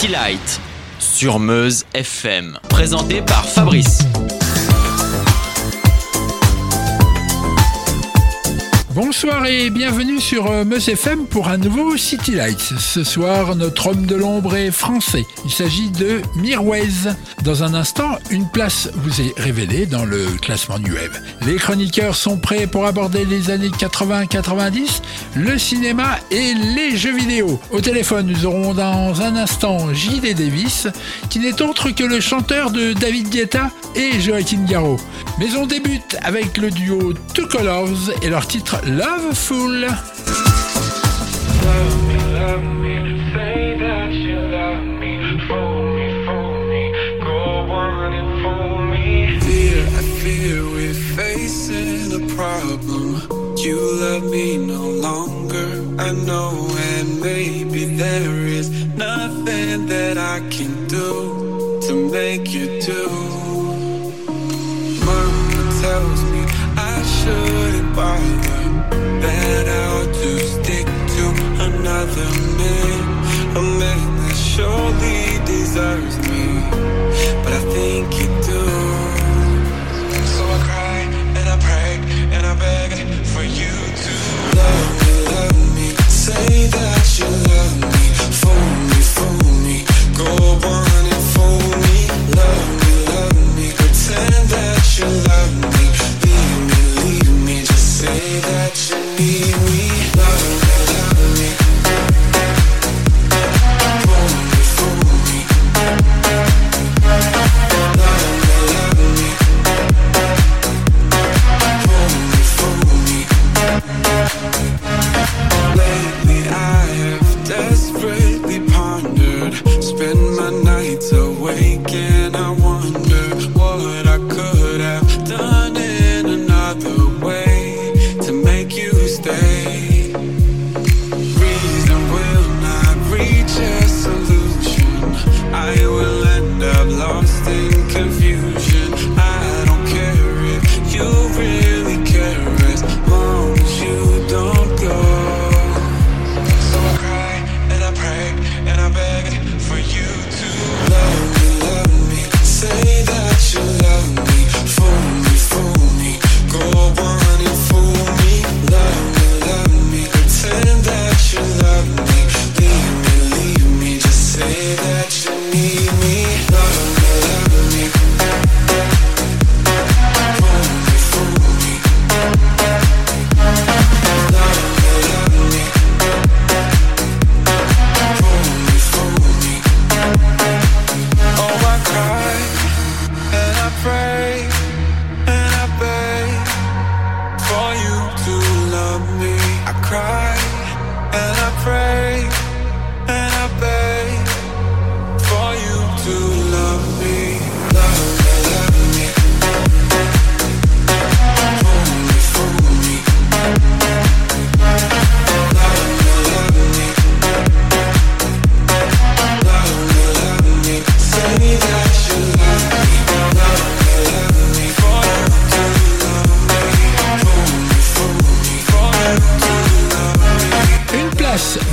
City Light sur Meuse FM, présenté par Fabrice. Bonsoir et bienvenue sur euh, Meuse pour un nouveau City Lights. Ce soir, notre homme de l'ombre est français. Il s'agit de Mirwez. Dans un instant, une place vous est révélée dans le classement New Wave. Les chroniqueurs sont prêts pour aborder les années 80-90, le cinéma et les jeux vidéo. Au téléphone, nous aurons dans un instant J.D. Davis, qui n'est autre que le chanteur de David Guetta et Joaquin Garraud. Mais on débute avec le duo Two Colors et leur titre Loveful. Love me, love me, say that you love me. Fool me, fool me, go on and fool me. Fear, I fear we're facing a problem. You love me no longer, I know, and maybe there is nothing that I can do to make you do. Mama tells me I shouldn't another man, a man that surely deserves me, but I think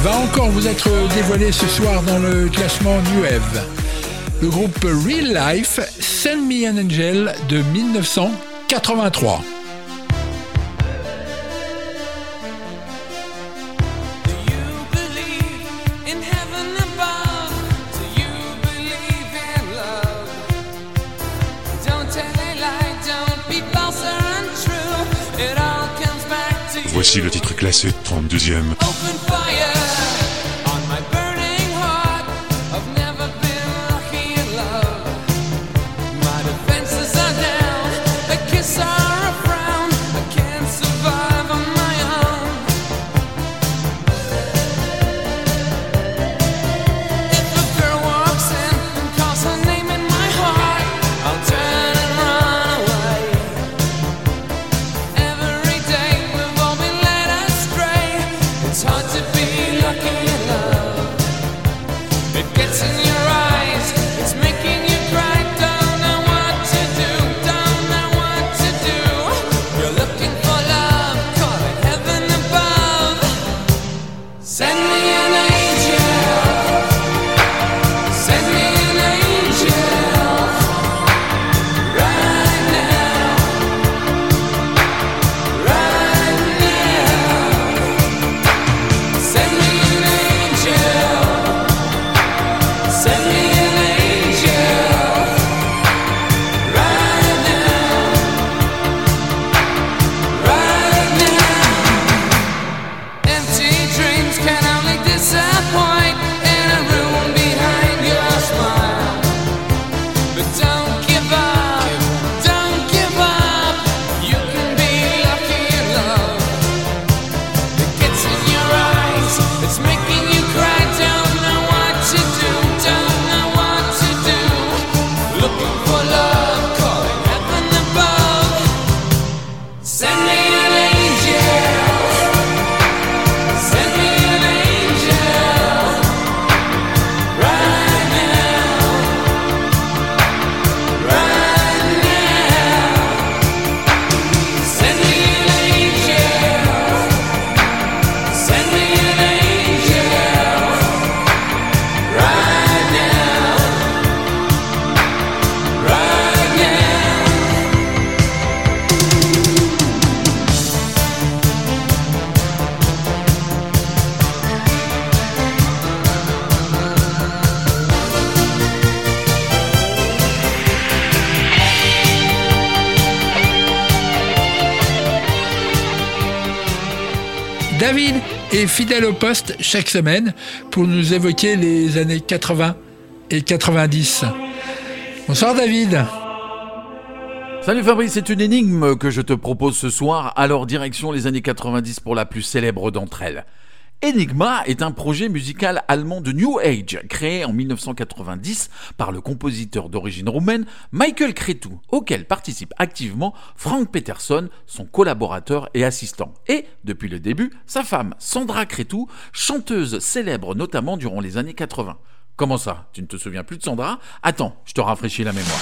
Va encore vous être dévoilé ce soir dans le classement New Wave. Le groupe Real Life, Send Me an Angel de 1983. Voici le titre classé 32e. Fidèle au poste chaque semaine pour nous évoquer les années 80 et 90. Bonsoir David. Salut Fabrice, c'est une énigme que je te propose ce soir, alors direction les années 90 pour la plus célèbre d'entre elles. Enigma est un projet musical allemand de New Age, créé en 1990 par le compositeur d'origine roumaine Michael Cretu, auquel participe activement Frank Peterson, son collaborateur et assistant, et, depuis le début, sa femme Sandra Cretu, chanteuse célèbre notamment durant les années 80. Comment ça? Tu ne te souviens plus de Sandra? Attends, je te rafraîchis la mémoire.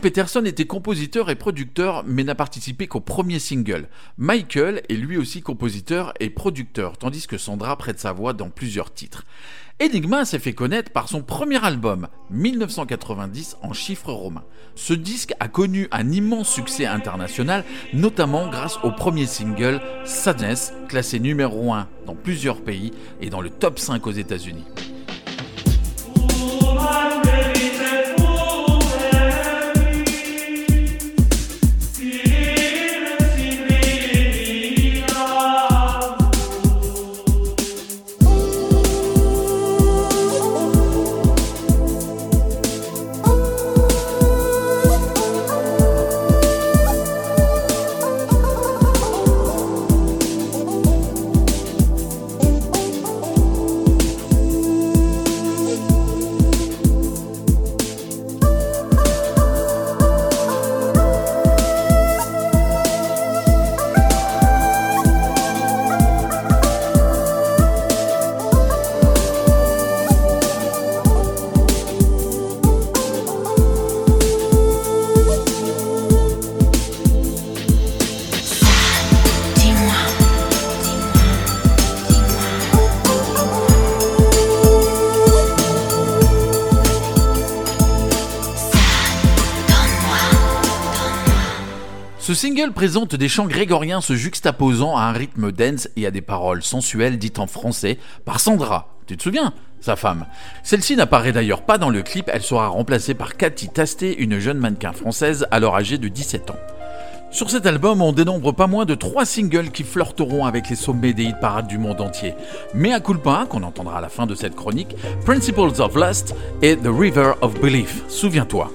Peterson était compositeur et producteur, mais n'a participé qu'au premier single. Michael est lui aussi compositeur et producteur, tandis que Sandra prête sa voix dans plusieurs titres. Enigma s'est fait connaître par son premier album, 1990 en chiffres romains. Ce disque a connu un immense succès international, notamment grâce au premier single, Sadness, classé numéro 1 dans plusieurs pays et dans le top 5 aux États-Unis. Ce single présente des chants grégoriens se juxtaposant à un rythme dance et à des paroles sensuelles dites en français par Sandra. Tu te souviens? Sa femme. Celle-ci n'apparaît d'ailleurs pas dans le clip, elle sera remplacée par Cathy Tasté, une jeune mannequin française alors âgée de 17 ans. Sur cet album, on dénombre pas moins de trois singles qui flirteront avec les sommets des hit parades du monde entier. Mea Culpa, qu'on entendra à la fin de cette chronique, Principles of Lust et The River of Belief. Souviens-toi.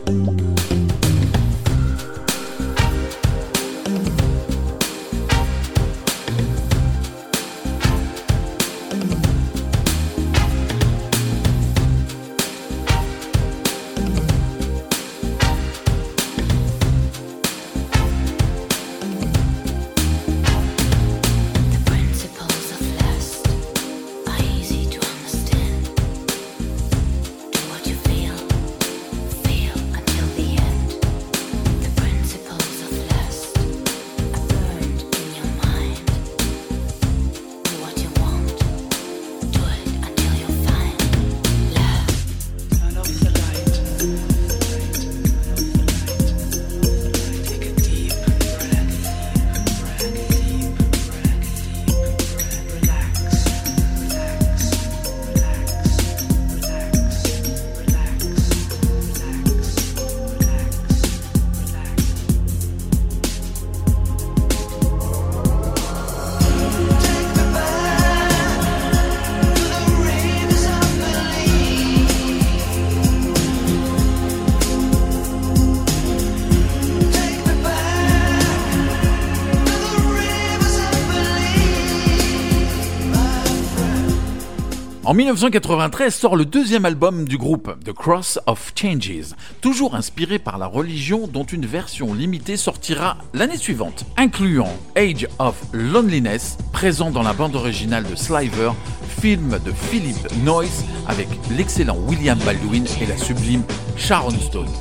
En 1993 sort le deuxième album du groupe, The Cross of Changes, toujours inspiré par la religion dont une version limitée sortira l'année suivante, incluant Age of Loneliness, présent dans la bande originale de Sliver, film de Philip Noyce avec l'excellent William Baldwin et la sublime Sharon Stone.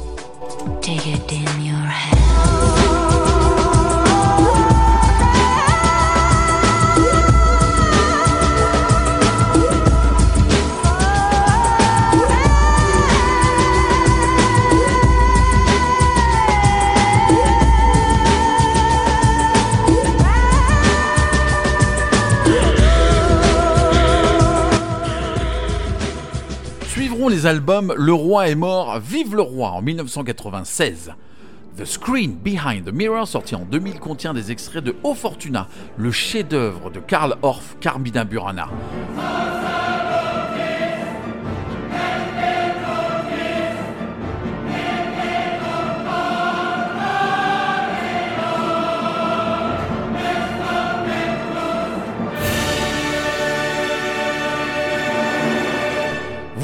Les albums Le Roi est mort, Vive le Roi en 1996. The Screen Behind the Mirror, sorti en 2000, contient des extraits de O Fortuna, le chef-d'œuvre de Karl Orff, Carmina Burana.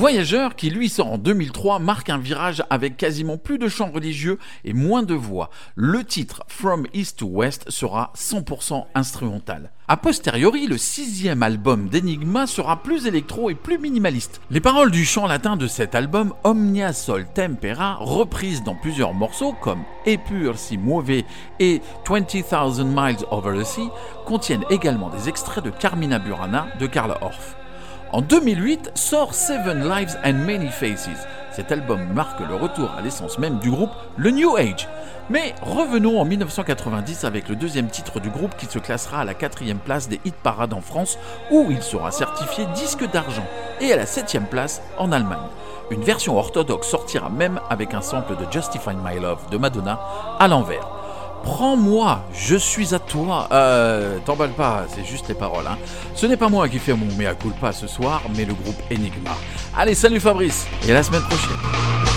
Voyageur, qui lui sort en 2003, marque un virage avec quasiment plus de chants religieux et moins de voix. Le titre From East to West sera 100% instrumental. A posteriori, le sixième album d'Enigma sera plus électro et plus minimaliste. Les paroles du chant latin de cet album, Omnia Sol Tempera, reprises dans plusieurs morceaux comme E pur si muove et 20,000 Miles Over the Sea, contiennent également des extraits de Carmina Burana de Karl Orff. En 2008 sort Seven Lives and Many Faces. Cet album marque le retour à l'essence même du groupe, le New Age. Mais revenons en 1990 avec le deuxième titre du groupe qui se classera à la quatrième place des hit parades en France où il sera certifié disque d'argent et à la septième place en Allemagne. Une version orthodoxe sortira même avec un sample de Justify My Love de Madonna à l'envers. Prends-moi, je suis à toi. Euh, t'emballe pas, c'est juste les paroles. Hein. Ce n'est pas moi qui fais mon mea culpa ce soir, mais le groupe Enigma. Allez, salut Fabrice, et à la semaine prochaine.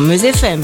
Sur Meuse FM.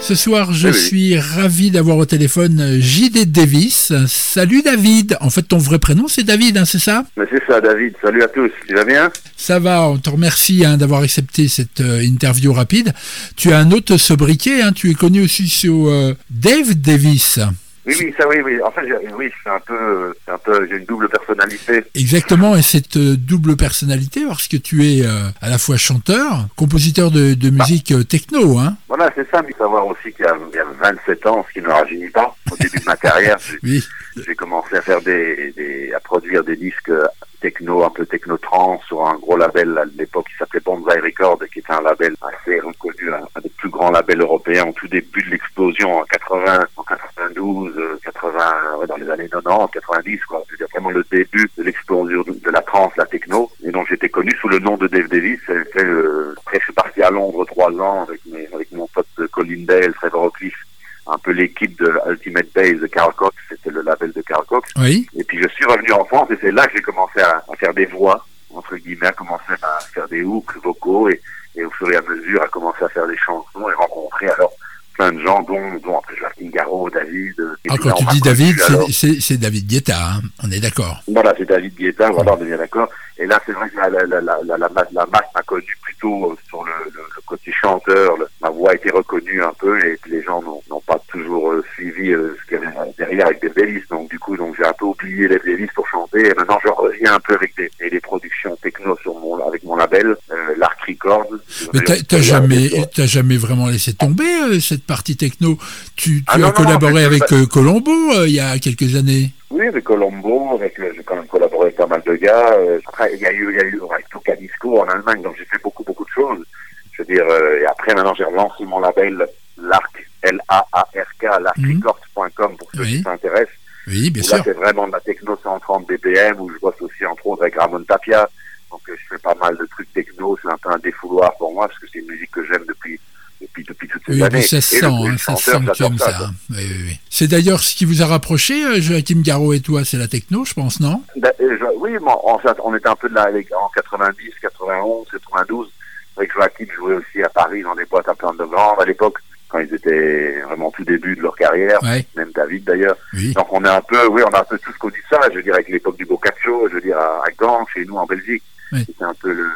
Ce soir, je Oui, oui. suis ravi d'avoir au téléphone euh, J.D. Davis. Salut David. En fait, ton vrai prénom, c'est David, hein, c'est ça? Mais c'est ça, David. Salut à tous. Tu vas bien? Ça va, on te remercie hein, d'avoir accepté cette euh, interview rapide. Tu as un autre sobriquet, hein, tu es connu aussi sur euh, Dave Davis. Oui, oui, ça, oui, oui. En fait, j'ai- oui, c'est un peu, c'est un peu, j'ai une double personnalité. Exactement, et cette euh, double personnalité, parce que tu es euh, à la fois chanteur, compositeur de, de musique euh, techno, hein Voilà, c'est ça. Mais savoir aussi qu'il y, a il y a 27 ans, ce qui ne me rajeunit pas. Au début de ma carrière, Oui. j'ai commencé à faire des, des, à produire des disques euh, techno, un peu techno-trans sur un gros label à l'époque qui s'appelait Bonsai Records, qui était un label assez reconnu, un, des plus grands labels européens au tout début de l'explosion en 80, en 92, euh, 80, ouais, dans les années 90, 90, quoi. Dire vraiment le début de l'explosion de, la trance, la techno. Et donc j'étais connu sous le nom de Dave Davis. Euh, Après, je suis parti à Londres trois ans avec, mes, avec mon pote Colin Dale, Trevor O'Cliffe, un peu l'équipe de Ultimate Bass de Carl Cox, c'était le label de Carl Cox. Oui. Et puis je suis revenu en France et c'est là que j'ai commencé à, à faire des voix, entre guillemets, à commencer à faire des hooks vocaux et, et au fur et à mesure à commencer à faire des chansons et rencontrer alors plein de gens, dont, dont après Joaquin Garraud, David. euh, Ah, là, quand tu dis David, c'est- David Guetta, hein, on est d'accord. Voilà, c'est David Guetta, voilà, on est bien d'accord. Et là, c'est vrai que la, la, la, la, la, la, masse- la masse m'a connu plutôt euh, sur le, le, le côté chanteur. Le- ma voix a été reconnue un peu et les gens n'ont pas toujours euh, suivi euh, ce qu'il y avait derrière avec des playlists. Donc du coup, donc j'ai un peu oublié les playlists pour chanter. Et maintenant, je reviens un peu avec des, productions techno sur mon, avec mon label, euh, l'Arc Records. Mais t'as jamais, t'as jamais vraiment laissé tomber euh, cette partie techno. Tu, tu Ah as non, collaboré non, avec Colombo il y a quelques années. Oui, avec Colombo, avec, j'ai quand même collaboré avec pas mal de gars. Après, il y a eu, il y a eu Tuca Disco en Allemagne, donc j'ai fait beaucoup, beaucoup de choses. Je veux dire, euh, et après, maintenant, j'ai relancé mon label, l'ARC, L-A-A-R-K, l'arcrecords.com pour ceux Oui. qui s'intéressent. Oui, bien là, sûr. c'est vraiment de la techno 130 BPM, où je bosse aussi, entre autres, avec Ramon Tapia. Donc, euh, je fais pas mal de trucs techno. C'est un peu un défouloir pour moi, parce que c'est une musique que j'aime depuis, depuis, depuis toutes ces Oui, années. ça sent, hein, ça sent que tu j'adore aimes ça. quoi. hein. Oui, oui, oui. C'est d'ailleurs ce qui vous a rapproché, euh, Joachim Garraud et toi, c'est la techno, je pense, non? Ben, je- oui, mais en fait, on était un peu de là avec- en 90, 91, 92. Avec Joachim jouait aussi à Paris dans des boîtes un peu underground à l'époque, quand ils étaient vraiment tout début de leur carrière. Ouais. Même David d'ailleurs. Oui. Donc on est un peu, oui, on a un peu tous connu ça. Je veux dire avec l'époque du Boccaccio, je veux dire à, à Gand, chez nous en Belgique. Oui. C'était un peu le,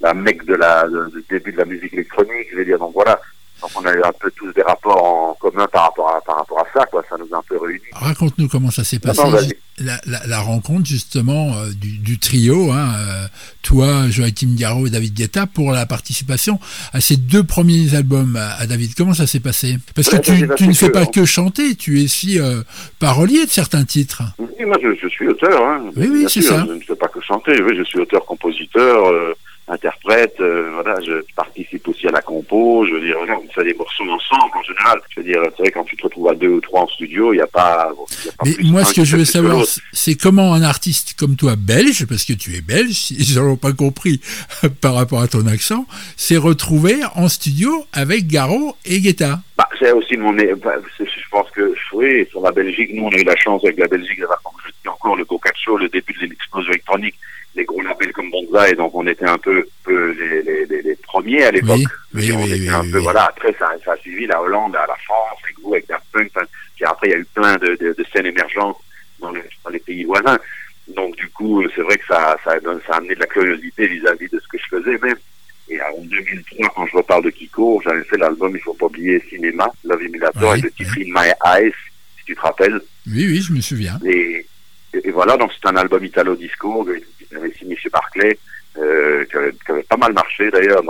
la mecque de la, de- du début de la musique électronique. Je veux dire, donc voilà. Donc on a eu un peu tous des rapports en commun par rapport à, par rapport à ça, quoi. Ça nous a un peu réunis. Raconte-nous comment ça s'est passé, non, la, la- la rencontre justement euh, du, du trio, hein, euh, toi, Joachim Garraud et David Guetta, pour la participation à ces deux premiers albums à, à David. Comment ça s'est passé? Parce que Ouais, tu, ne fais que- pas que chanter, tu es aussi euh, parolier de certains titres. Oui, moi je, je suis auteur, hein. Oui, oui, c'est sûr, ça. Je ne fais pas que chanter, oui, je suis auteur, compositeur, euh, interprète, euh, voilà, je participe aussi à la compo, je veux dire, on fait des morceaux ensemble en général. Je veux dire, c'est vrai quand tu te retrouves à deux ou trois en studio, il n'y a pas. bon, il y a pas Mais plus moi, ce que je veux savoir, c'est comment un artiste comme toi, belge, parce que tu es belge, ils n'auront pas compris par rapport à ton accent, s'est retrouvé en studio avec Garraud et Guetta. Bah, c'est aussi mon. bah, je pense que, oui, sur la Belgique, nous, on a eu la chance avec la Belgique d'avoir, comme je dis encore, le Boccaccio, le début de l'explosion électronique, les gros labels comme Bonza, et donc on était un peu, peu les, les, les, les premiers à l'époque. Oui, oui, Et on oui, était un peu, voilà, après, ça, ça a suivi la Hollande, la France, les groupes avec Daft Punk, puis après, il y a eu plein de, de, de scènes émergentes dans les, dans les pays voisins. Donc, du coup, c'est vrai que ça, ça, a donné- ça a amené de la curiosité vis-à-vis de ce que je faisais même. Et en 2003, quand je reparle de Kiko, j'avais fait l'album, il faut pas oublier, Cinéma, Love Emulator, avec le titre In My Eyes, si tu te rappelles. Oui, oui, je me souviens. Et, et, et voilà, donc c'est un album italo-disco que j'avais signé chez Barclay, euh, qui, avait, qui avait pas mal marché d'ailleurs,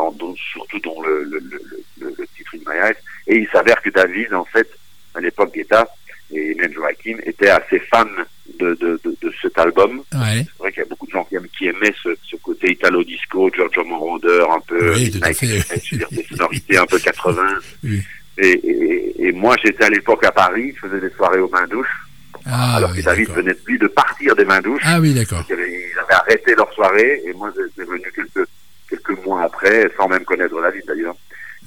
surtout dans le, le, le, le, le titre In My Eyes. Et il s'avère que David, en fait, à l'époque, Guetta et même Joachim étaient assez fans de, de, de, de cet album. Ouais. C'est vrai qu'il y a beaucoup de gens qui, aiment- qui aimaient ce, ce côté italo-disco, Giorgio Moroder, un peu, Oui, dire, des sonorités un peu 80. Oui. Et, et, et moi, j'étais à l'époque à Paris, je faisais des soirées aux mains douches, Ah, alors oui, que David venait lui de partir des mains douches. Ah oui, d'accord. Ils avaient, arrêté leur soirée, et moi, j'étais venu quelques, quelques mois après, sans même connaître David d'ailleurs.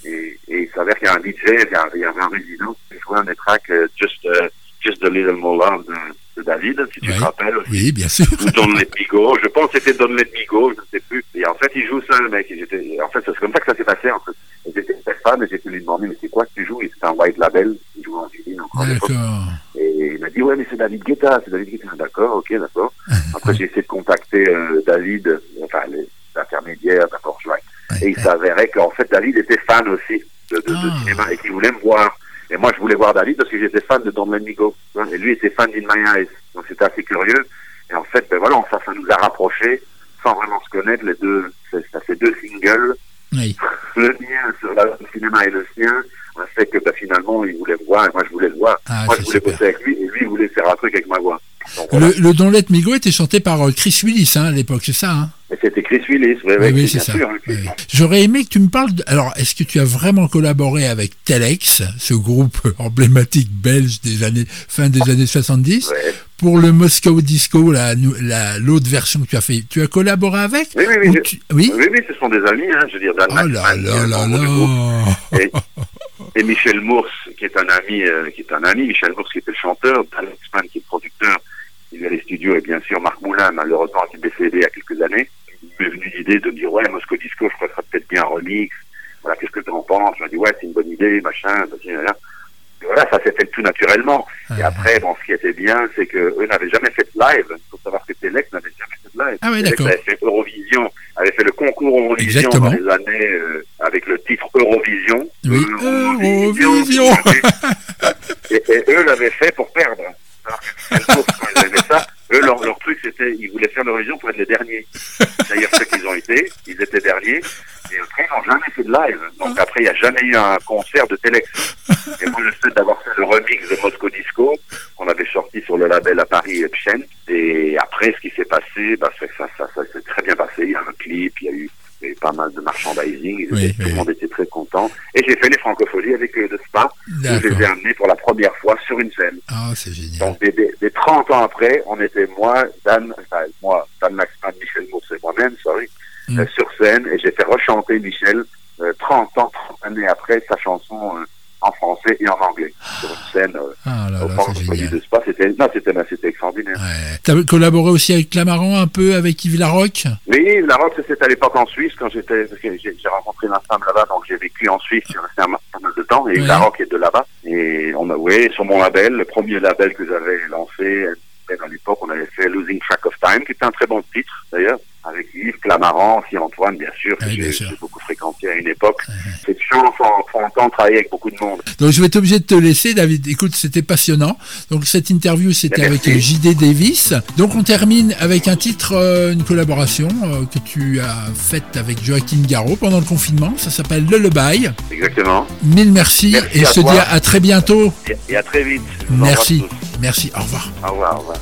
Et, et il s'avère qu'il y a un DJ, il y, a- il y avait un résident qui jouait un des tracks euh, Just, euh, Just a Little More Love de, de David, si tu Ouais. te rappelles. Oui, bien sûr. Ou Don't Let Me Go. Je pense que c'était Don't Let Me Go, je ne sais plus. Et en fait, il joue ça, le mec. Et j'étais- en fait, c'est comme ça que ça s'est passé, en fait. Étaient très fan et j'ai été lui demander mais c'est quoi que tu joues? Et c'était un white label, il jouait en vinyle encore. D'accord. Et il m'a dit ouais mais c'est David Guetta, c'est David Guetta. D'accord, ok, d'accord. Après j'ai essayé de contacter euh, David, enfin les intermédiaires, d'accord, je vois. Et il s'avérait qu'en fait David était fan aussi de, de, de Ah. cinéma et qu'il voulait me voir. Et moi je voulais voir David parce que j'étais fan de Don't Let Me Go. hein, Et lui était fan d'In My Eyes. Donc c'était assez curieux. Et en fait, ben voilà, ça, ça nous a rapprochés sans vraiment se connaître. Les deux, ça fait deux singles. Oui. Le mien sur la- le cinéma et le sien fait que ben, finalement il voulait me voir et moi je voulais le voir. Ah, moi je voulais super. bosser avec lui et lui il voulait faire un truc avec ma voix. Donc, voilà. Le, le Don't Let Me Go était chanté par euh, Chris Willis hein, à l'époque, c'est ça hein? C'était Chris Willis, oui, Oui, oui, c'est ça. hein. Oui. J'aurais aimé que tu me parles. De... Alors, est-ce que tu as vraiment collaboré avec Telex, ce groupe emblématique belge des années fin des années 70, Ouais. Pour le Moscow Disco, la l'autre version que tu as fait Tu as collaboré avec Oui, oui, oui, Ou je- tu- oui? Oui, oui, ce sont des amis, hein, je veux dire, Dan Oh là là là là. et, et Michel Mours, qui est un ami, euh, qui est un ami, Michel Mours, qui était le chanteur, Dan Maxman, qui est le producteur, il est les studios, et bien sûr, Marc Moulin, malheureusement, qui est décédé il y a quelques années, il m'est venu l'idée de me dire, ouais, Moscow Disco, je crois que ça peut-être bien un remix, voilà, qu'est-ce que tu en penses? Je lui ai dit, ouais, c'est une bonne idée, machin, vas-y, là, là. Et voilà, ça s'est fait tout naturellement. Et après, bon, ce qui était bien, c'est que eux n'avaient jamais fait de live. Il faut savoir que Telex n'avait jamais fait de live. Ah ouais, d'accord. avait fait Eurovision, avait fait le concours Eurovision Exactement. dans les années euh, avec le titre Eurovision. Oui, Eurovision. et, et eux l'avaient fait pour perdre. Alors ils avaient ça, eux, leur, leur truc, c'était, ils voulaient faire l'Eurovision pour être les derniers. D'ailleurs, ceux qu'ils ont été, ils étaient derniers. Après, ils n'ont jamais fait de live. Donc après, il n'y a jamais eu un concert de Telex. Et moi, le fait d'avoir fait le remix de Moscow Disco, qu'on avait sorti sur le label à Paris Pchen. Et après, ce qui s'est passé, bah, c'est que ça, ça, ça s'est très bien passé. Il y a un clip, il y a eu, pas mal de merchandising. Oui, tout oui. le monde était très content. Et j'ai fait les francophonies avec eux de Spa, où je les ai amenés pour la première fois sur une scène. Ah, c'est génial. Donc, des, des, des 30 ans après, on était moi, Dan, enfin, moi, Dan Maxman, Michel Mours et moi-même, sorry, Mm. euh, sur scène, et j'ai fait rechanter Michel, euh, 30 ans, 30 années après, sa chanson euh, en français et en anglais, sur une scène euh, Ah là au là, de Spa. C'était, non, c'était, c'était extraordinaire. Ouais. T'as collaboré aussi avec Clamaran un peu, avec Yves Larocque? Oui, la rock, c'était à l'époque en Suisse, quand j'étais, j'ai, rencontré ma femme là-bas, donc j'ai vécu en Suisse, j'ai resté un mal de temps, et Ouais. la rock est de là-bas. Et on a, oui, sur mon label, le premier label que j'avais lancé, à l'époque, on avait fait Losing Track of Time, qui était un très bon titre, Yves, Clamaran, aussi Antoine, bien sûr, que Oui, j'ai, beaucoup fréquenté à une époque. C'est une chance, on prend le temps de travailler avec beaucoup de monde. Donc je vais être obligé de te laisser, David. Écoute, c'était passionnant. Donc cette interview, c'était avec. JD Davis. Donc on termine avec un titre, euh, une collaboration euh, que tu as faite avec Joachim Garraud pendant le confinement. Ça s'appelle Lullaby. Exactement. Mille merci, Merci et je te dis à très bientôt. Et, et à très vite. Merci. Merci. Au revoir. Au revoir, au revoir.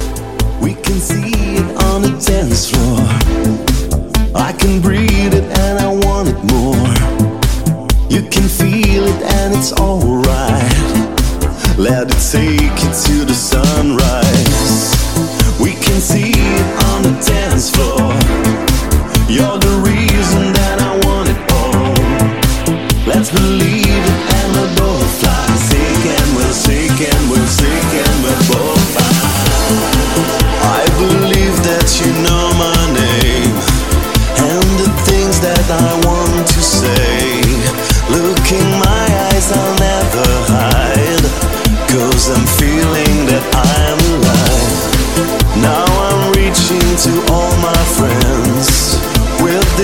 We can see it on the dance floor. I can breathe it and I want it more. You can feel it and it's alright. Let it take you to the sunrise. We can see it on the dance floor. You're the reason that I want it all. Let's believe it and we'll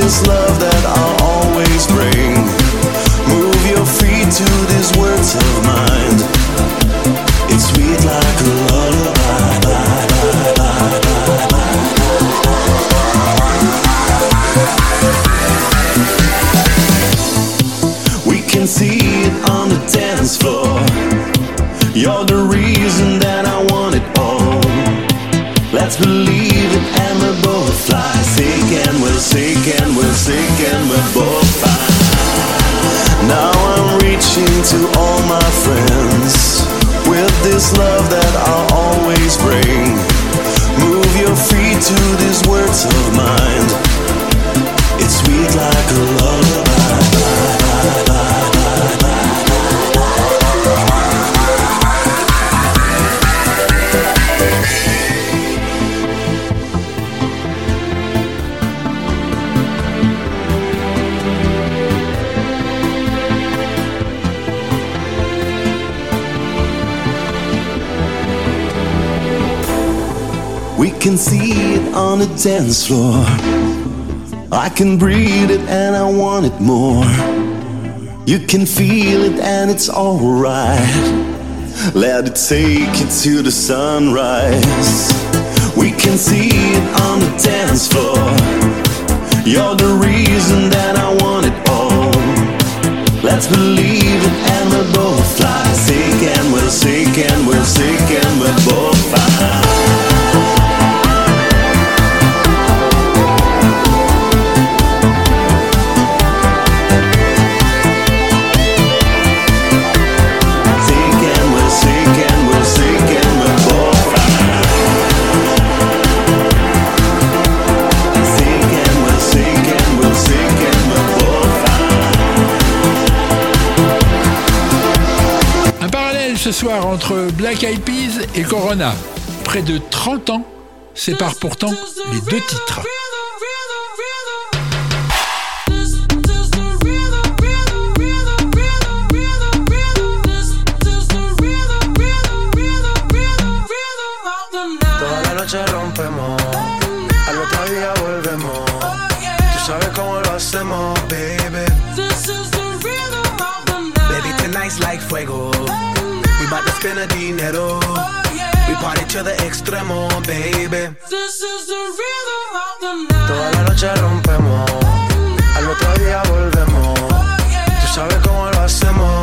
this love and we're sick and we're both fine. Now I'm reaching to all my friends with this love that I'll always bring. Move your feet to these words of mine. It's sweet like a lullaby. Can see it on the dance floor. I can breathe it and I want it more. You can feel it and it's alright. Let it take you to the sunrise. We can see it on the dance floor. You're the reason that I want it all. Let's believe it and we'll both fly. Sick and we'll sick and we'll sick and we'll both fly. Soir entre Black Eyed Peas et Corona. Près de 30 ans séparent pourtant les deux titres. Otro día volvemos. Tú sabes cómo lo hacemos, baby. Baby, tonight's like fuego. We bout to spend a dinero. We party to the extremo, baby. Toda la noche rompemos, al otro día volvemos. Tú sabes cómo lo hacemos,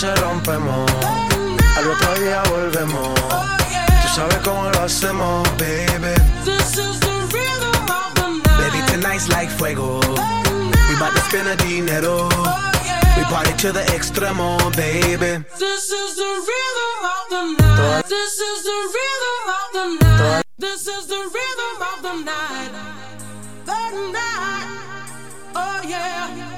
noche rompemos, al otro día volvemos. Tú sabes cómo lo hacemos, baby. Baby, tonight's like fuego. We bout to spend a dinero. We party to the extremo, baby. This is the rhythm of the night. This is the rhythm of the night. This is the rhythm of the night. The night. Oh yeah.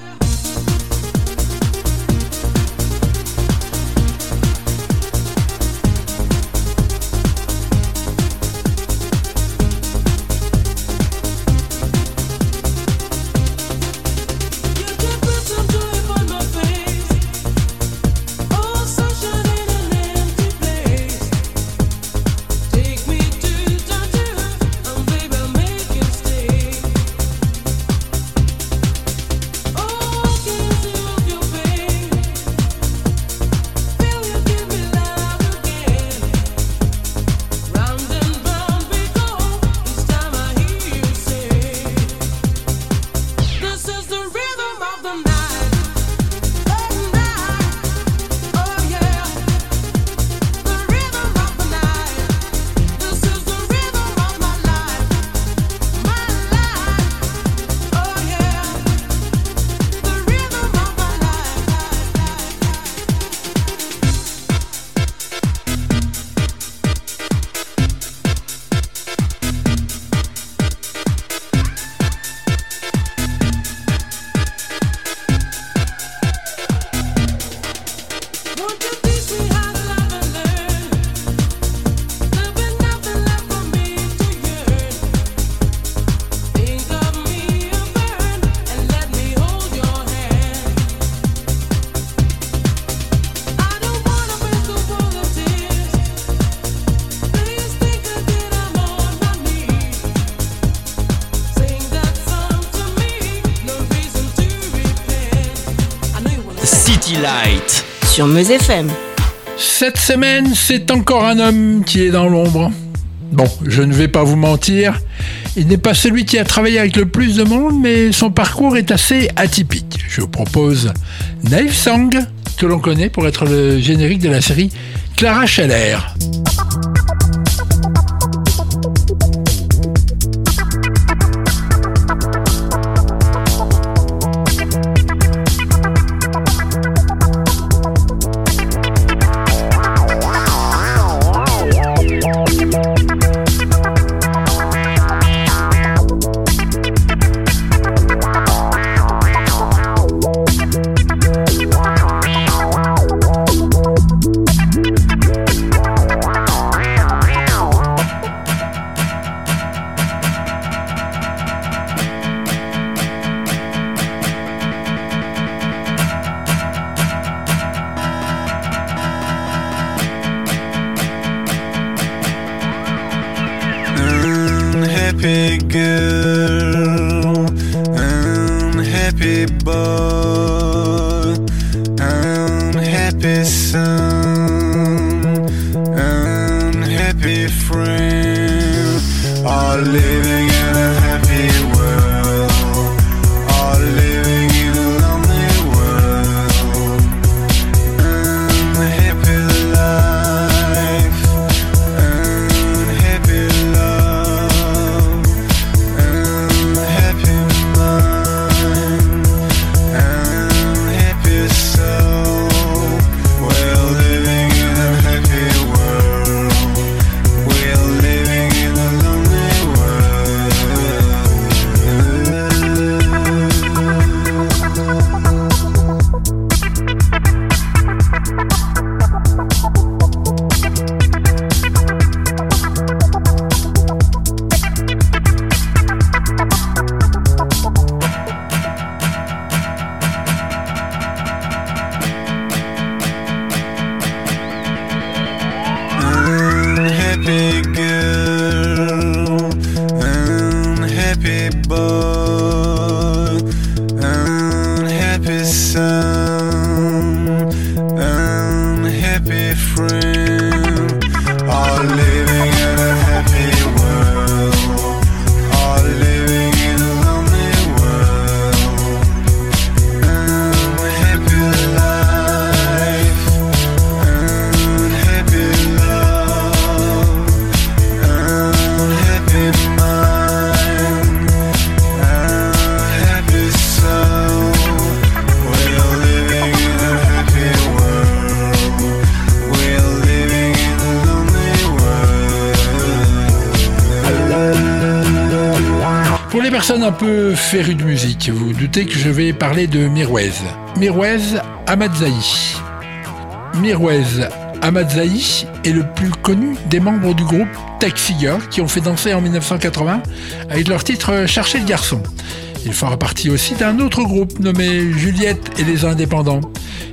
Light. Sur Meuse FM. Cette semaine, c'est encore un homme qui est dans l'ombre. Bon, je ne vais pas vous mentir, il n'est pas celui qui a travaillé avec le plus de monde, mais son parcours est assez atypique. Je vous propose Naive Song, que l'on connaît pour être le générique de la série Clara Scheller. Peu férues de musique, vous doutez que je vais parler de Mirwez. Mirwez Ahmadzai. Mirwez Ahmadzai est le plus connu des membres du groupe Tech Figure qui ont fait danser en 1980 avec leur titre Chercher le garçon. Il fera partie aussi d'un autre groupe nommé Juliette et les Indépendants.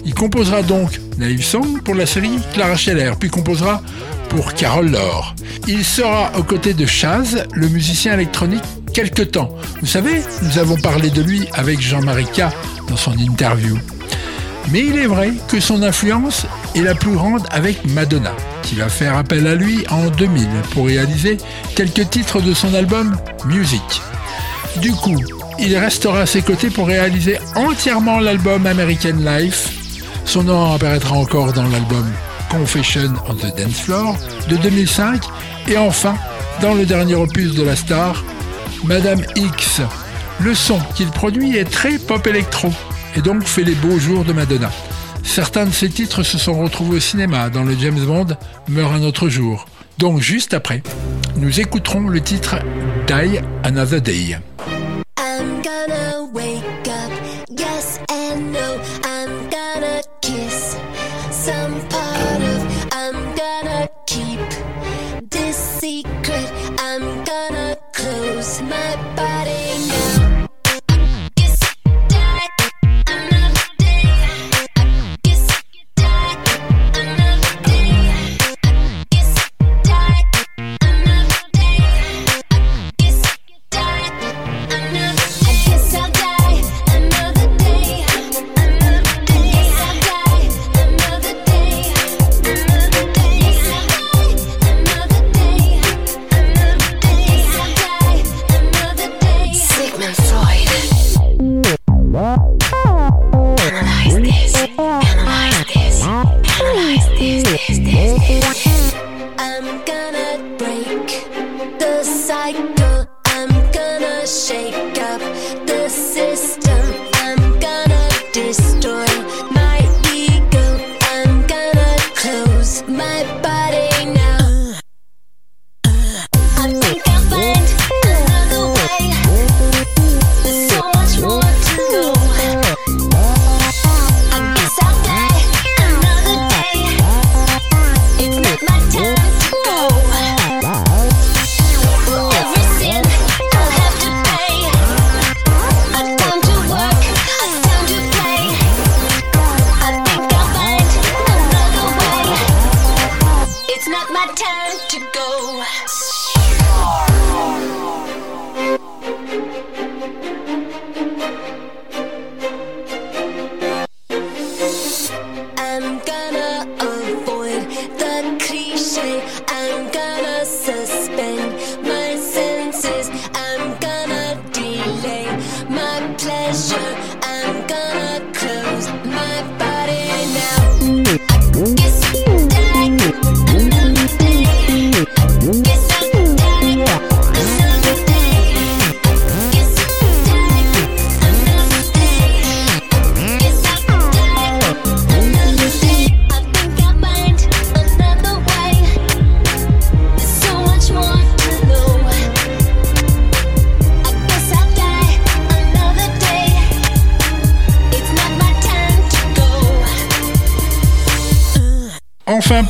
Il composera donc Naïve Song pour la série Clara Scheller, puis composera pour Carole Laure. Il sera aux côtés de Chaz, le musicien électronique, quelque temps. Vous savez, nous avons parlé de lui avec Jean-Marie K dans son interview. Mais il est vrai que son influence est la plus grande avec Madonna, qui va faire appel à lui en 2000 pour réaliser quelques titres de son album Music. Du coup, il restera à ses côtés pour réaliser entièrement l'album American Life. Son nom apparaîtra encore dans l'album Confession on the Dance Floor de 2005 et enfin dans le dernier opus de la star, Madame X. Le son qu'il produit est très pop électro et donc fait les beaux jours de Madonna. Certains de ses titres se sont retrouvés au cinéma dans le James Bond Meurt un autre jour. Donc juste après, nous écouterons le titre Die Another Day.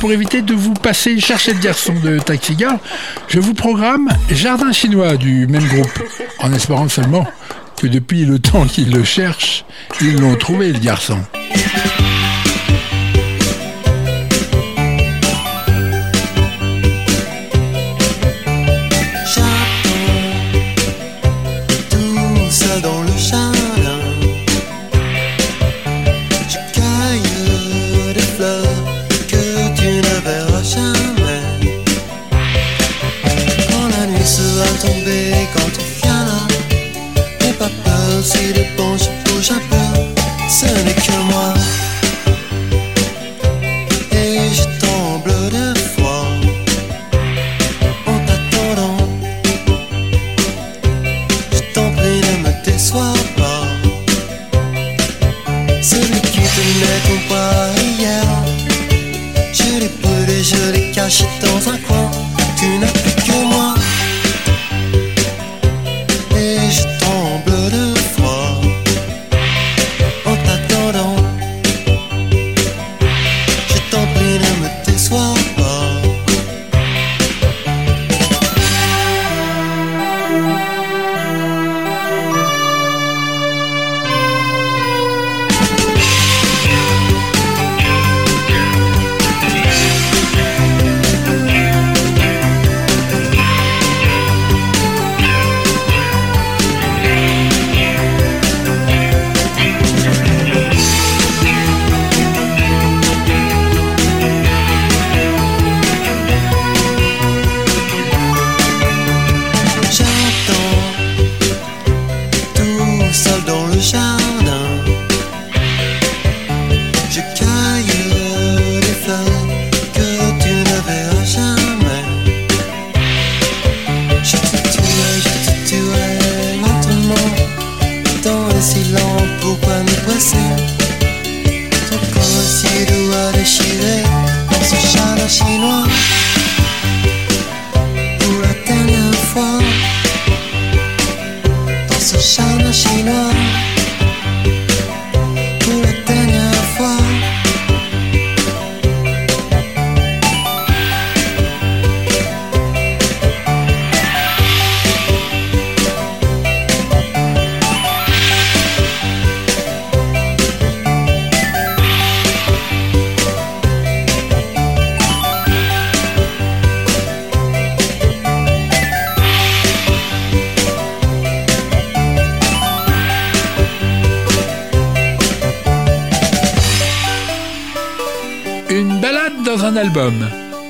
pour éviter de vous passer chercher le garçon de Taxi Girl, je vous programme Jardin chinois du même groupe, en espérant seulement que depuis le temps qu'ils le cherchent, ils l'ont trouvé le garçon.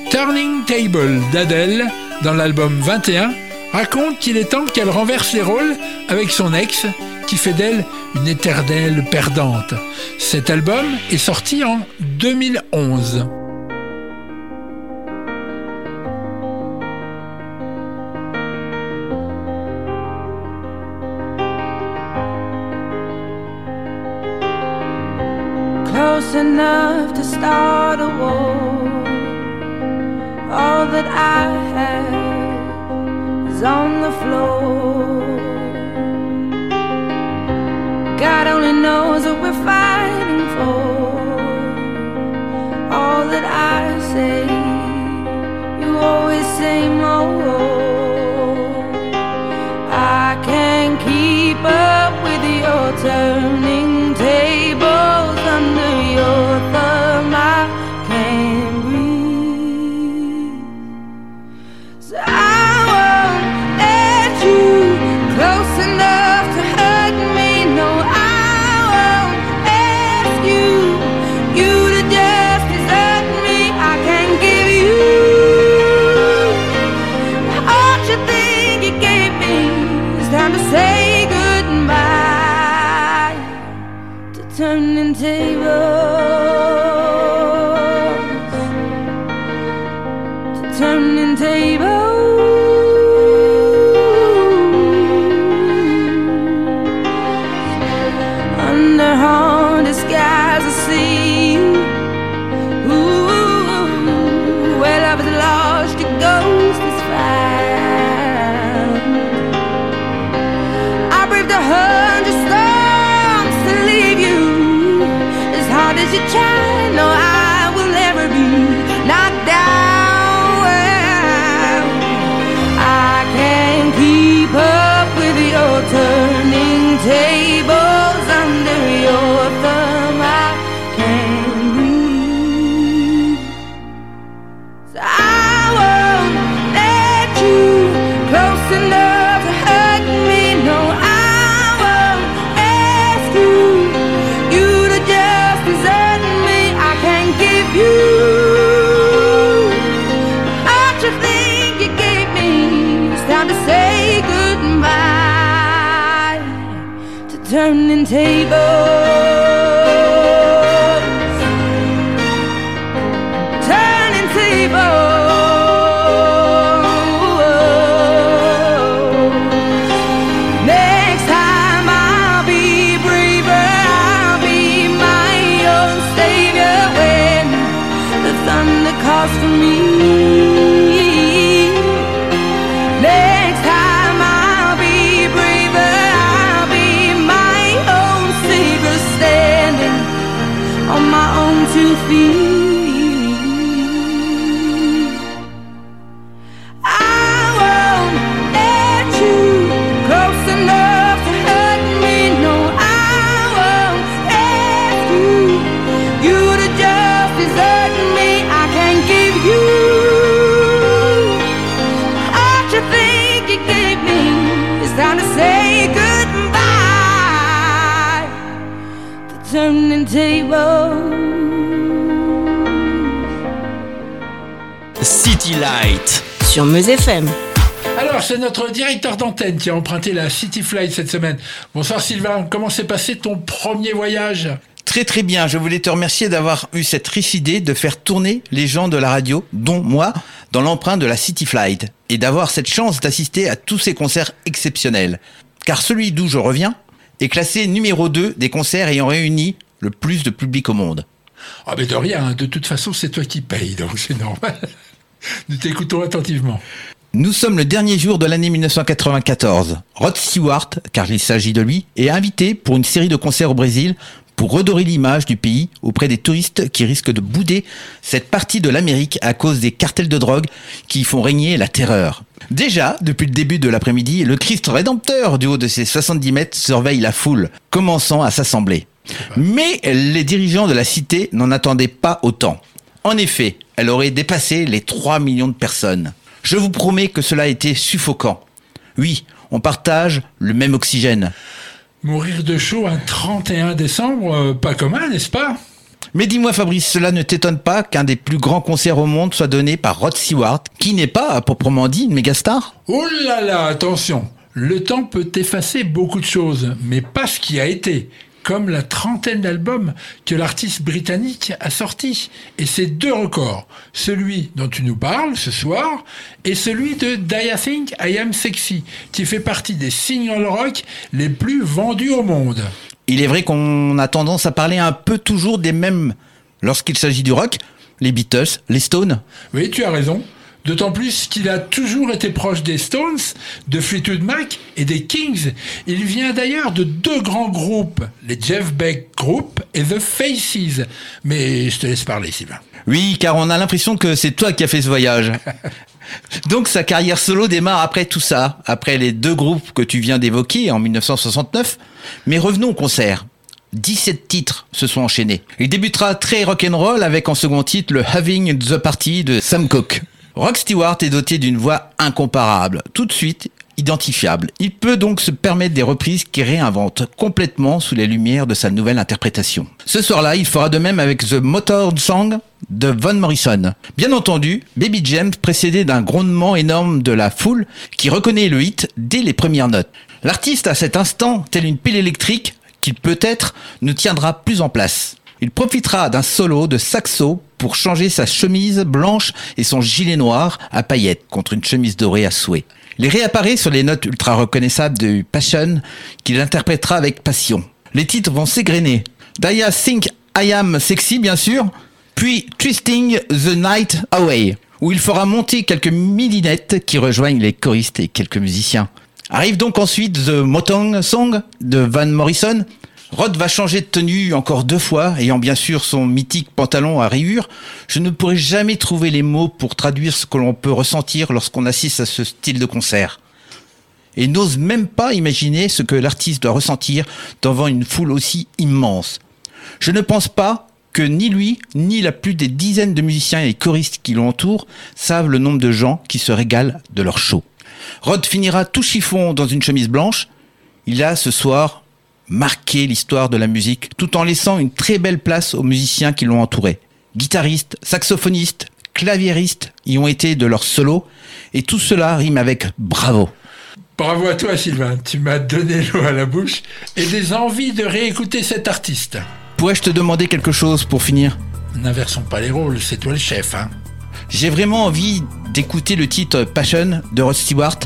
Turning Table d'Adèle, dans l'album 21, raconte qu'il est temps qu'elle renverse les rôles avec son ex, qui fait d'elle une éternelle perdante. Cet album est sorti en 2011. Close enough to start a war. All that I have is on the floor. God only knows what we're fighting for. All that I say, you always say more. I can't keep up with your turning City Light. Sur Meuse FM. Alors, c'est notre directeur d'antenne qui a emprunté la City Flight cette semaine. Bonsoir Sylvain, comment s'est passé ton premier voyage? Très très bien, je voulais te remercier d'avoir eu cette riche idée de faire tourner les gens de la radio, dont moi, dans l'emprunt de la City Flight, et d'avoir cette chance d'assister à tous ces concerts exceptionnels. Car celui d'où je reviens est classé numéro 2 des concerts ayant réuni le plus de public au monde. Ah mais de rien, de toute façon c'est toi qui payes, donc c'est normal. Nous t'écoutons attentivement. Nous sommes le dernier jour de l'année 1994. Rod Stewart, car il s'agit de lui, est invité pour une série de concerts au Brésil pour redorer l'image du pays auprès des touristes qui risquent de bouder cette partie de l'Amérique à cause des cartels de drogue qui font régner la terreur. Déjà, depuis le début de l'après-midi, le Christ rédempteur du haut de ses 70 mètres surveille la foule, commençant à s'assembler. Mais les dirigeants de la cité n'en attendaient pas autant. En effet, elle aurait dépassé les 3 millions de personnes. Je vous promets que cela a été suffocant. Oui, on partage le même oxygène. Mourir de chaud un 31 décembre, euh, pas commun, n'est-ce pas? Mais dis-moi Fabrice, cela ne t'étonne pas qu'un des plus grands concerts au monde soit donné par Rod Stewart, qui n'est pas, à proprement dit, une méga star Oh là là, attention Le temps peut effacer beaucoup de choses, mais pas ce qui a été. Comme la trentaine d'albums que l'artiste britannique a sortis. Et c'est deux records. Celui dont tu nous parles ce soir et celui de Die I Think I Am Sexy, qui fait partie des singles rock les plus vendus au monde. Il est vrai qu'on a tendance à parler un peu toujours des mêmes lorsqu'il s'agit du rock, les Beatles, les Stones. Oui, tu as raison. D'autant plus qu'il a toujours été proche des Stones, de Fleetwood Mac et des Kings. Il vient d'ailleurs de deux grands groupes, les Jeff Beck Group et The Faces. Mais je te laisse parler, Sylvain. Oui, car on a l'impression que c'est toi qui as fait ce voyage. Donc sa carrière solo démarre après tout ça, après les deux groupes que tu viens d'évoquer en 1969. Mais revenons au concert. 17 titres se sont enchaînés. Il débutera très rock'n'roll avec en second titre le Having the Party de Sam Cooke. Rock Stewart est doté d'une voix incomparable, tout de suite identifiable. Il peut donc se permettre des reprises qui réinventent complètement sous les lumières de sa nouvelle interprétation. Ce soir-là, il fera de même avec The Motor Song de Van Morrison. Bien entendu, Baby James précédé d'un grondement énorme de la foule qui reconnaît le hit dès les premières notes. L'artiste à cet instant, tel une pile électrique, qu'il peut-être ne tiendra plus en place. Il profitera d'un solo de saxo pour changer sa chemise blanche et son gilet noir à paillettes contre une chemise dorée à souhait. Il réapparaît sur les notes ultra reconnaissables de Passion qu'il interprétera avec passion. Les titres vont s'égrener. Daya Think I Am Sexy bien sûr, puis Twisting the Night Away, où il fera monter quelques millinettes qui rejoignent les choristes et quelques musiciens. Arrive donc ensuite The Motong Song de Van Morrison. Rod va changer de tenue encore deux fois, ayant bien sûr son mythique pantalon à rayures. Je ne pourrai jamais trouver les mots pour traduire ce que l'on peut ressentir lorsqu'on assiste à ce style de concert. Et n'ose même pas imaginer ce que l'artiste doit ressentir devant une foule aussi immense. Je ne pense pas que ni lui, ni la plus des dizaines de musiciens et choristes qui l'entourent savent le nombre de gens qui se régalent de leur show. Rod finira tout chiffon dans une chemise blanche. Il a ce soir marqué l'histoire de la musique tout en laissant une très belle place aux musiciens qui l'ont entouré. Guitaristes, saxophonistes, claviéristes y ont été de leur solo et tout cela rime avec bravo. Bravo à toi, Sylvain. Tu m'as donné l'eau à la bouche et des envies de réécouter cet artiste. Pourrais-je te demander quelque chose pour finir? N'inversons pas les rôles, c'est toi le chef, hein. J'ai vraiment envie d'écouter le titre Passion de Rod Stewart,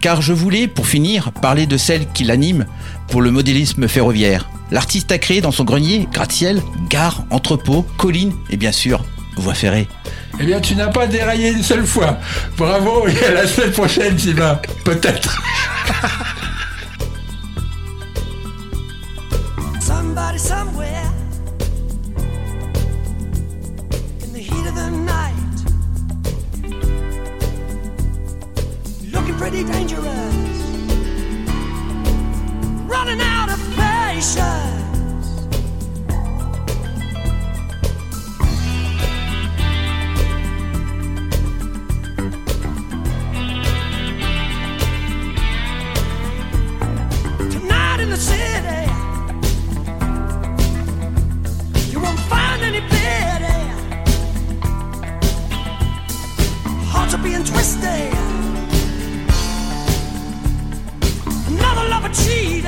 car je voulais, pour finir, parler de celle qui l'anime pour le modélisme ferroviaire. L'artiste a créé dans son grenier gratte-ciel, gare, entrepôt, colline et bien sûr, voie ferrée. Eh bien, tu n'as pas déraillé une seule fois. Bravo et à la semaine prochaine, Sylvain. Peut-être. Somebody somewhere in the heat of the night, looking pretty dangerous, running out of patience. Tonight in the city. You won't find any pity. Hearts are being twisted. Another lover cheated.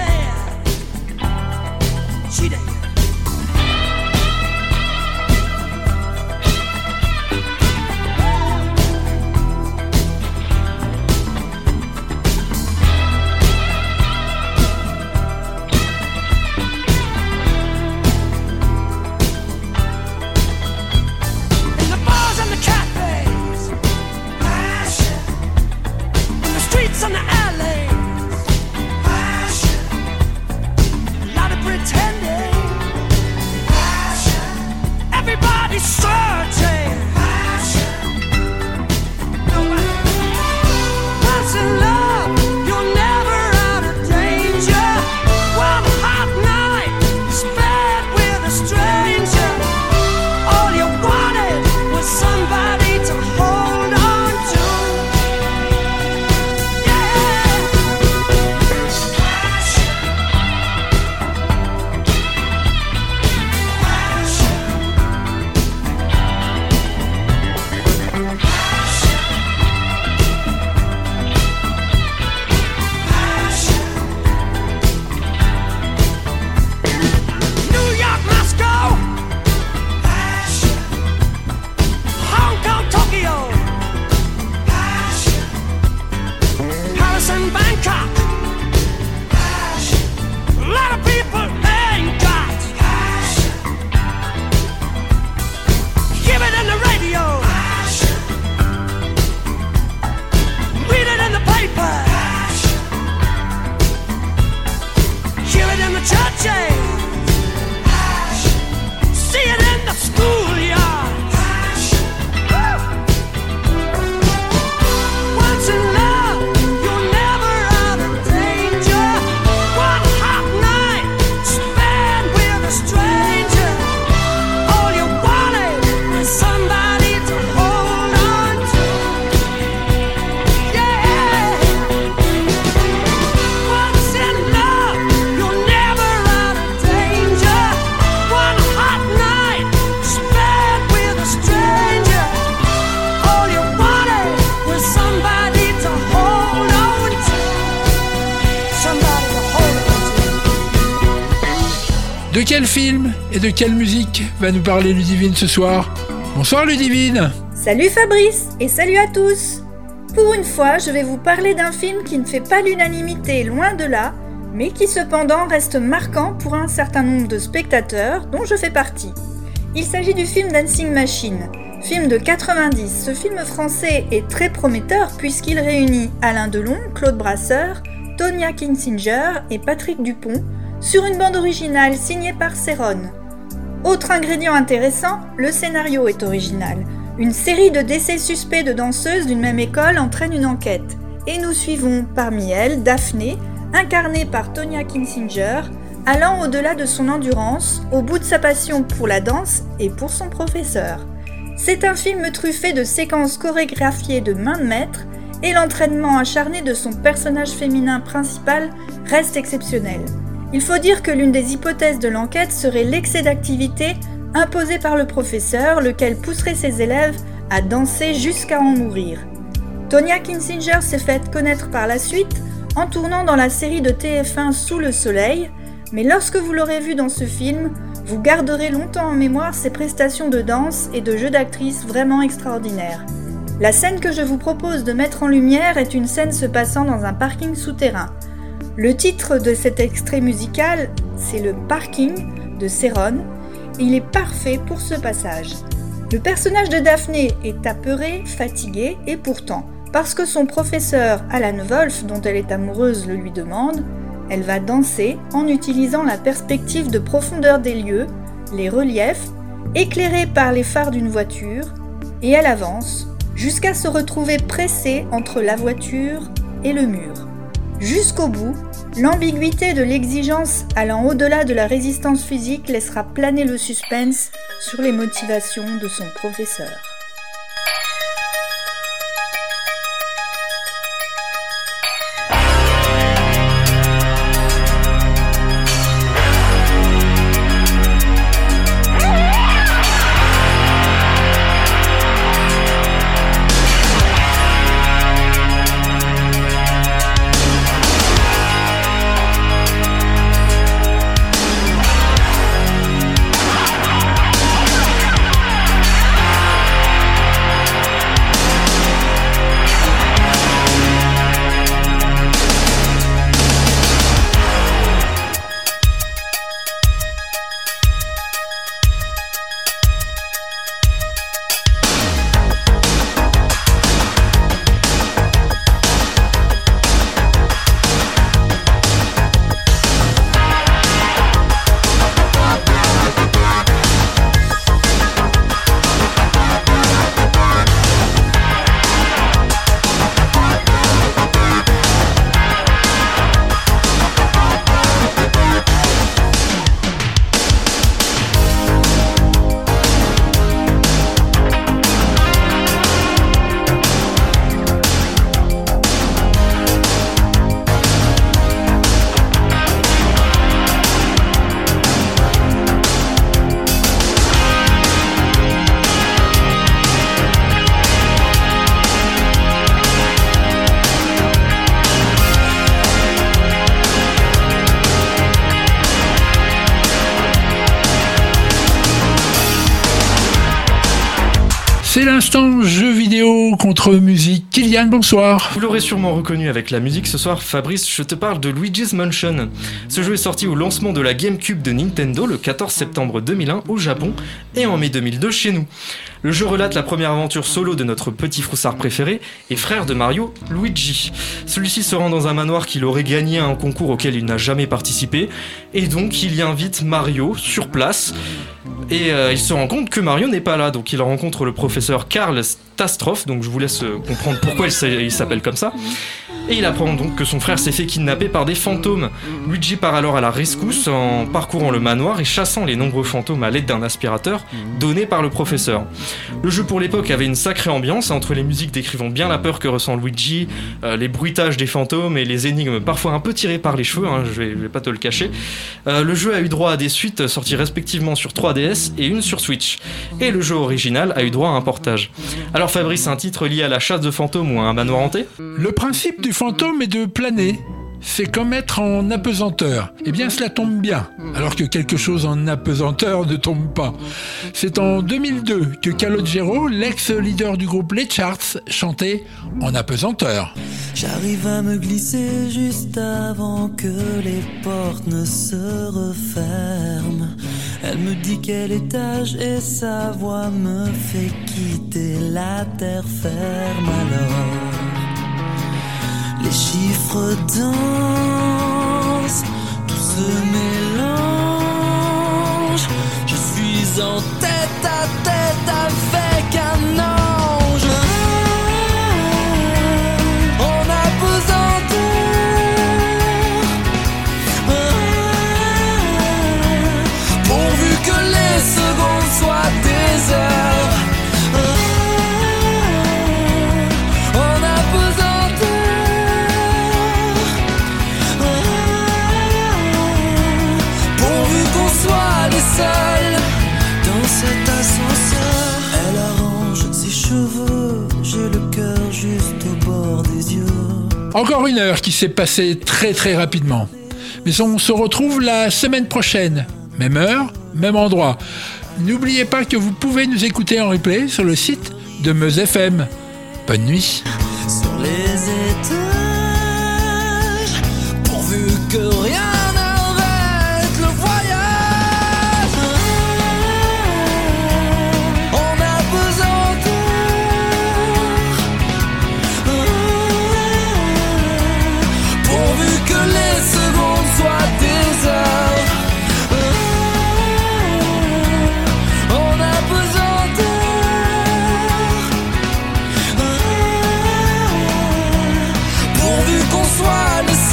Cheated. Quelle musique va nous parler Ludivine ce soir Bonsoir Ludivine Salut Fabrice et salut à tous Pour une fois, je vais vous parler d'un film qui ne fait pas l'unanimité, loin de là, mais qui cependant reste marquant pour un certain nombre de spectateurs dont je fais partie. Il s'agit du film Dancing Machine, film de 90. Ce film français est très prometteur puisqu'il réunit Alain Delon, Claude Brasseur, Tonya Kinsinger et Patrick Dupont sur une bande originale signée par Céron. Autre ingrédient intéressant, le scénario est original. Une série de décès suspects de danseuses d'une même école entraîne une enquête. Et nous suivons parmi elles Daphné, incarnée par Tonya Kinsinger, allant au-delà de son endurance, au bout de sa passion pour la danse et pour son professeur. C'est un film truffé de séquences chorégraphiées de main de maître et l'entraînement acharné de son personnage féminin principal reste exceptionnel. Il faut dire que l'une des hypothèses de l'enquête serait l'excès d'activité imposé par le professeur, lequel pousserait ses élèves à danser jusqu'à en mourir. Tonya Kinsinger s'est faite connaître par la suite en tournant dans la série de TF1 Sous le soleil, mais lorsque vous l'aurez vue dans ce film, vous garderez longtemps en mémoire ses prestations de danse et de jeu d'actrice vraiment extraordinaires. La scène que je vous propose de mettre en lumière est une scène se passant dans un parking souterrain. Le titre de cet extrait musical, c'est le Parking de Céron, il est parfait pour ce passage. Le personnage de Daphné est apeuré, fatigué, et pourtant, parce que son professeur Alan Wolf, dont elle est amoureuse, le lui demande, elle va danser en utilisant la perspective de profondeur des lieux, les reliefs, éclairés par les phares d'une voiture, et elle avance jusqu'à se retrouver pressée entre la voiture et le mur. Jusqu'au bout, l'ambiguïté de l'exigence allant au-delà de la résistance physique laissera planer le suspense sur les motivations de son professeur. Contre musique. Kylian, bonsoir. Vous l'aurez sûrement reconnu avec la musique ce soir, Fabrice, je te parle de Luigi's Mansion. Ce jeu est sorti au lancement de la GameCube de Nintendo le 14 septembre 2001 au Japon et en mai 2002 chez nous. Le jeu relate la première aventure solo de notre petit froussard préféré et frère de Mario, Luigi. Celui-ci se rend dans un manoir qu'il aurait gagné à un concours auquel il n'a jamais participé et donc il y invite Mario sur place. Et euh, il se rend compte que Mario n'est pas là, donc il rencontre le professeur Karl Stastroff, donc je vous laisse euh, comprendre pourquoi il s'appelle comme ça. Et il apprend donc que son frère s'est fait kidnapper par des fantômes. Luigi part alors à la rescousse en parcourant le manoir et chassant les nombreux fantômes à l'aide d'un aspirateur donné par le professeur. Le jeu pour l'époque avait une sacrée ambiance entre les musiques décrivant bien la peur que ressent Luigi, euh, les bruitages des fantômes et les énigmes parfois un peu tirées par les cheveux, hein, je, vais, pas te le cacher. Euh, le jeu a eu droit à des suites sorties respectivement sur 3DS et une sur Switch. Et le jeu original a eu droit à un portage. Alors Fabrice, un titre lié à la chasse de fantômes ou à un manoir hanté? Fantôme est de planer. c'est comme être en apesanteur. Eh bien, cela tombe bien, alors que quelque chose en apesanteur ne tombe pas. C'est en 2002 que Calogero, l'ex-leader du groupe Les Charts, chantait en apesanteur. J'arrive à me glisser juste avant que les portes ne se referment. Elle me dit quel étage et sa voix me fait quitter la terre ferme alors. Chiffres dansent, tout se mélange. Je suis en tête à tête avec un ange. Encore une heure qui s'est passée très très rapidement. Mais on se retrouve la semaine prochaine. Même heure, même endroit. N'oubliez pas que vous pouvez nous écouter en replay sur le site de Meuse FM. Bonne nuit.